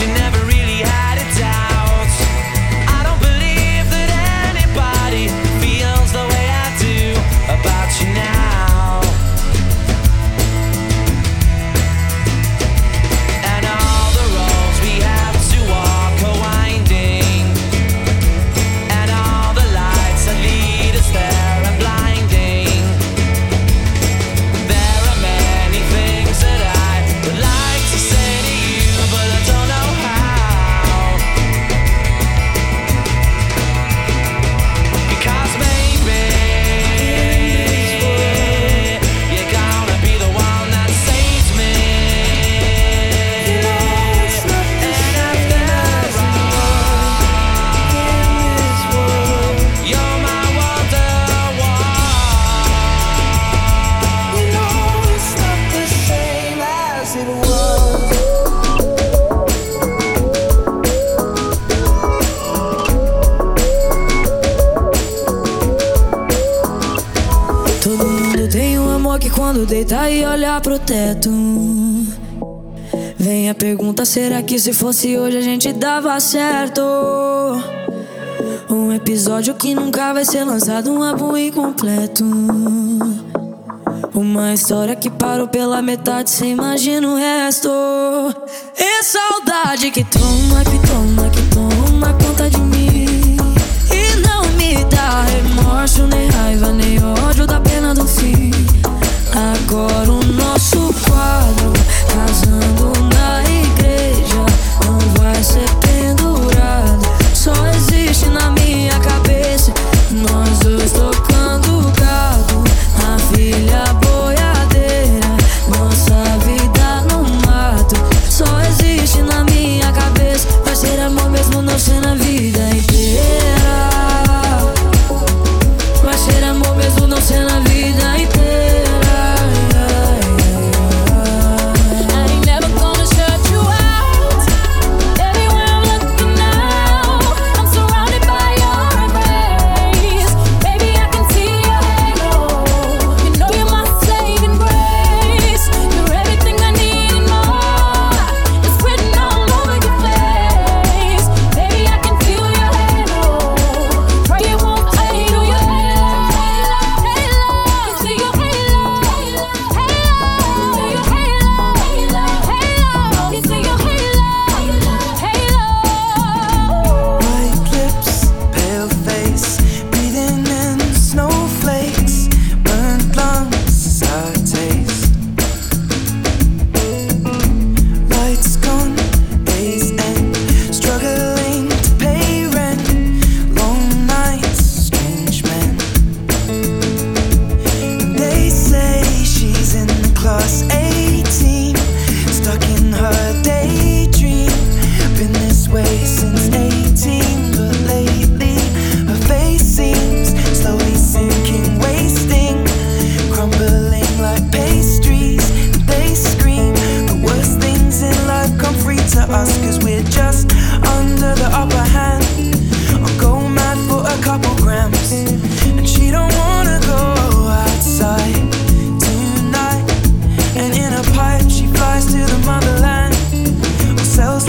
you never lado, deitar e olhar pro teto. Vem a pergunta: será que se fosse hoje a gente dava certo? Um episódio que nunca vai ser lançado, um álbum incompleto. Uma história que parou pela metade, sem imagina o resto. É saudade que toma, que toma, que toma conta de mim. E não me dá remorso, nem raiva, nem ódio da pena do fim. Agora um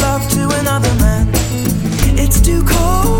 love to another man. It's too cold.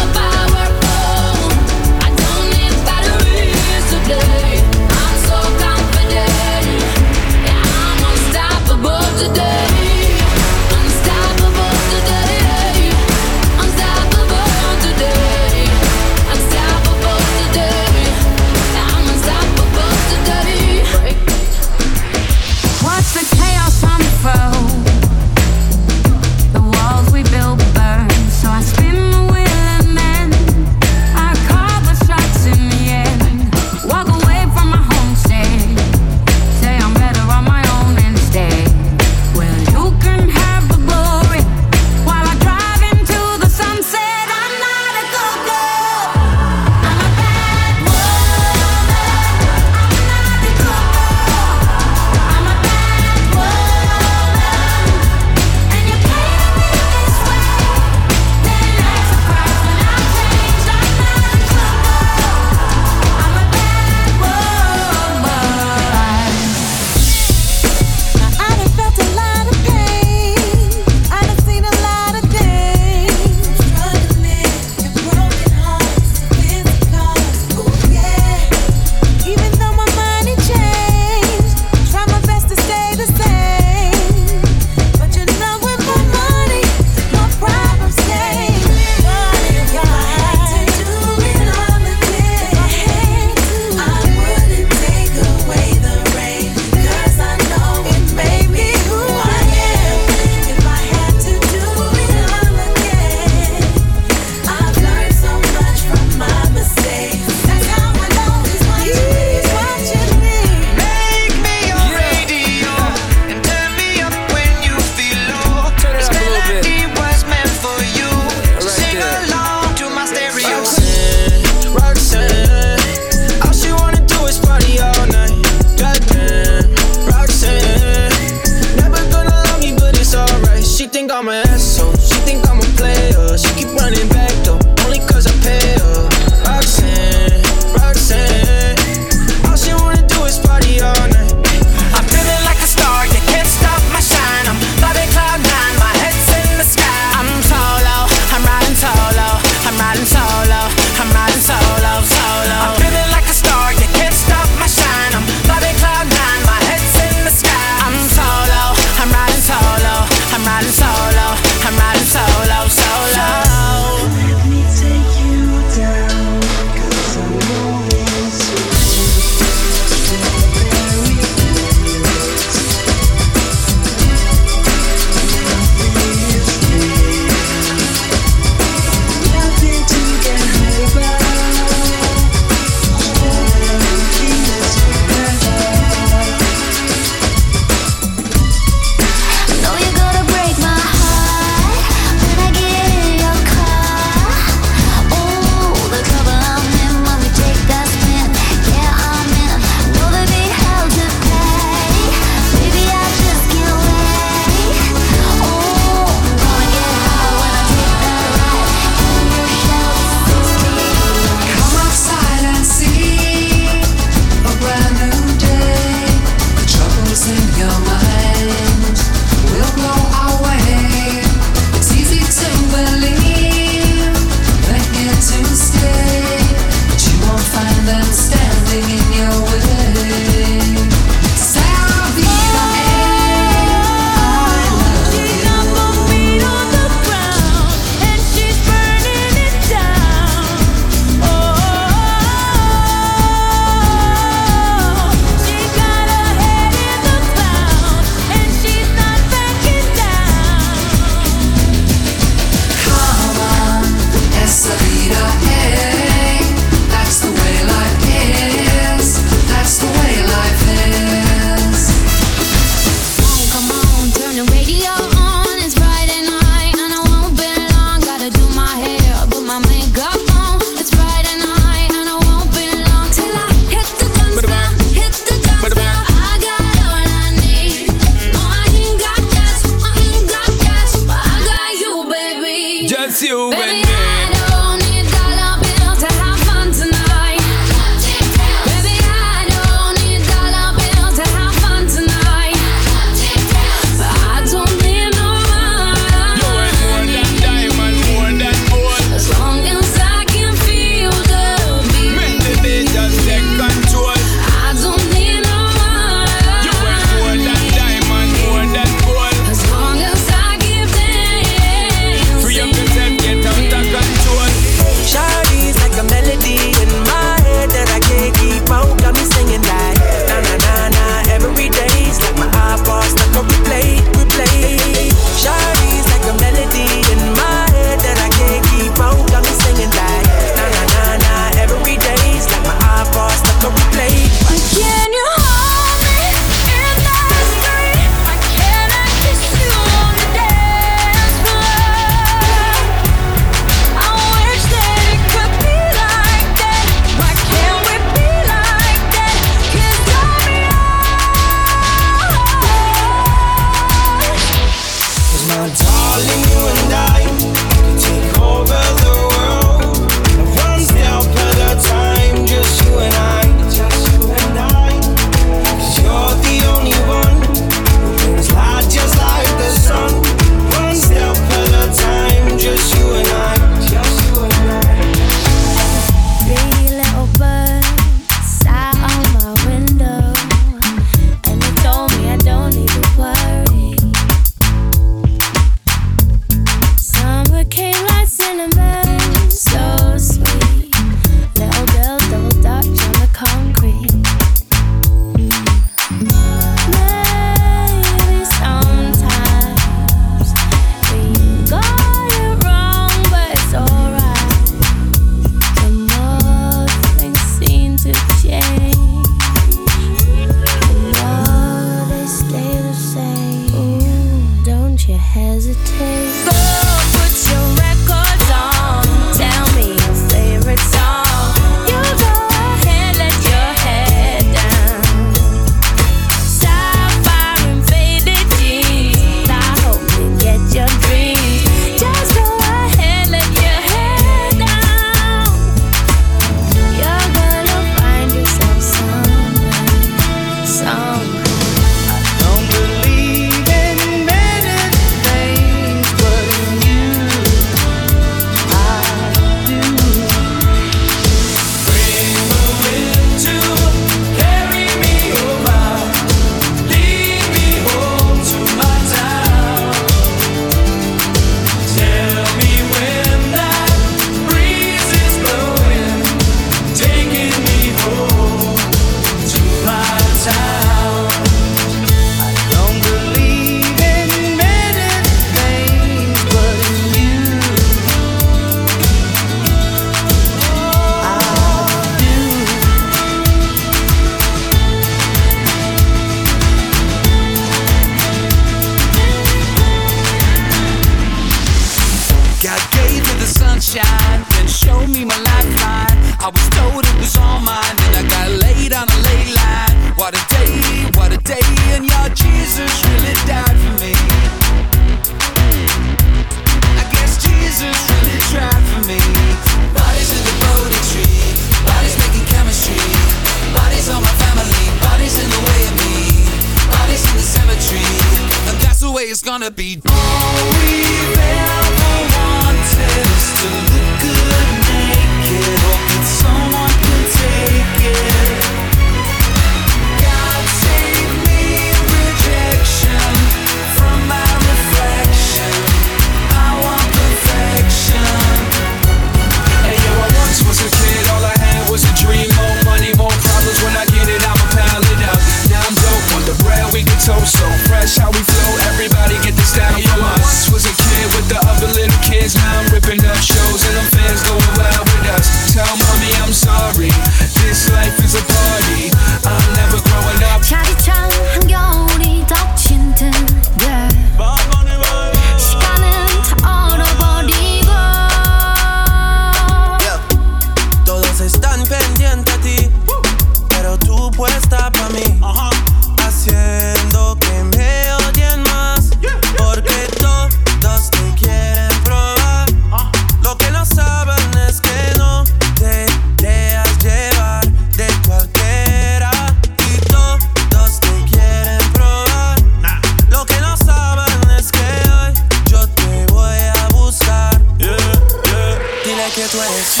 Que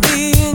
be.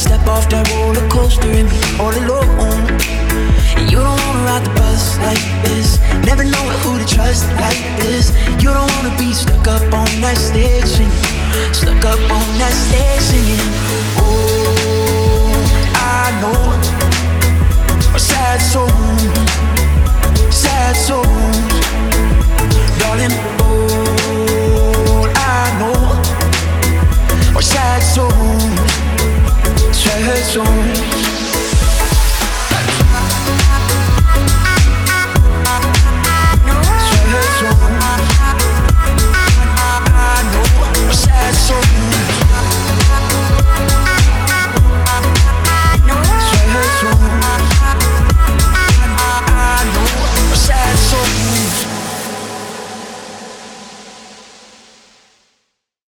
step off that roller coaster and be all alone. And you don't wanna ride the bus like this. Never know who to trust like this. You don't wanna be stuck up on that stage singing. Stuck up on that stage singing. Oh, I know. A sad soul, sad soul, darling. Oh, I know. A sad soul head zone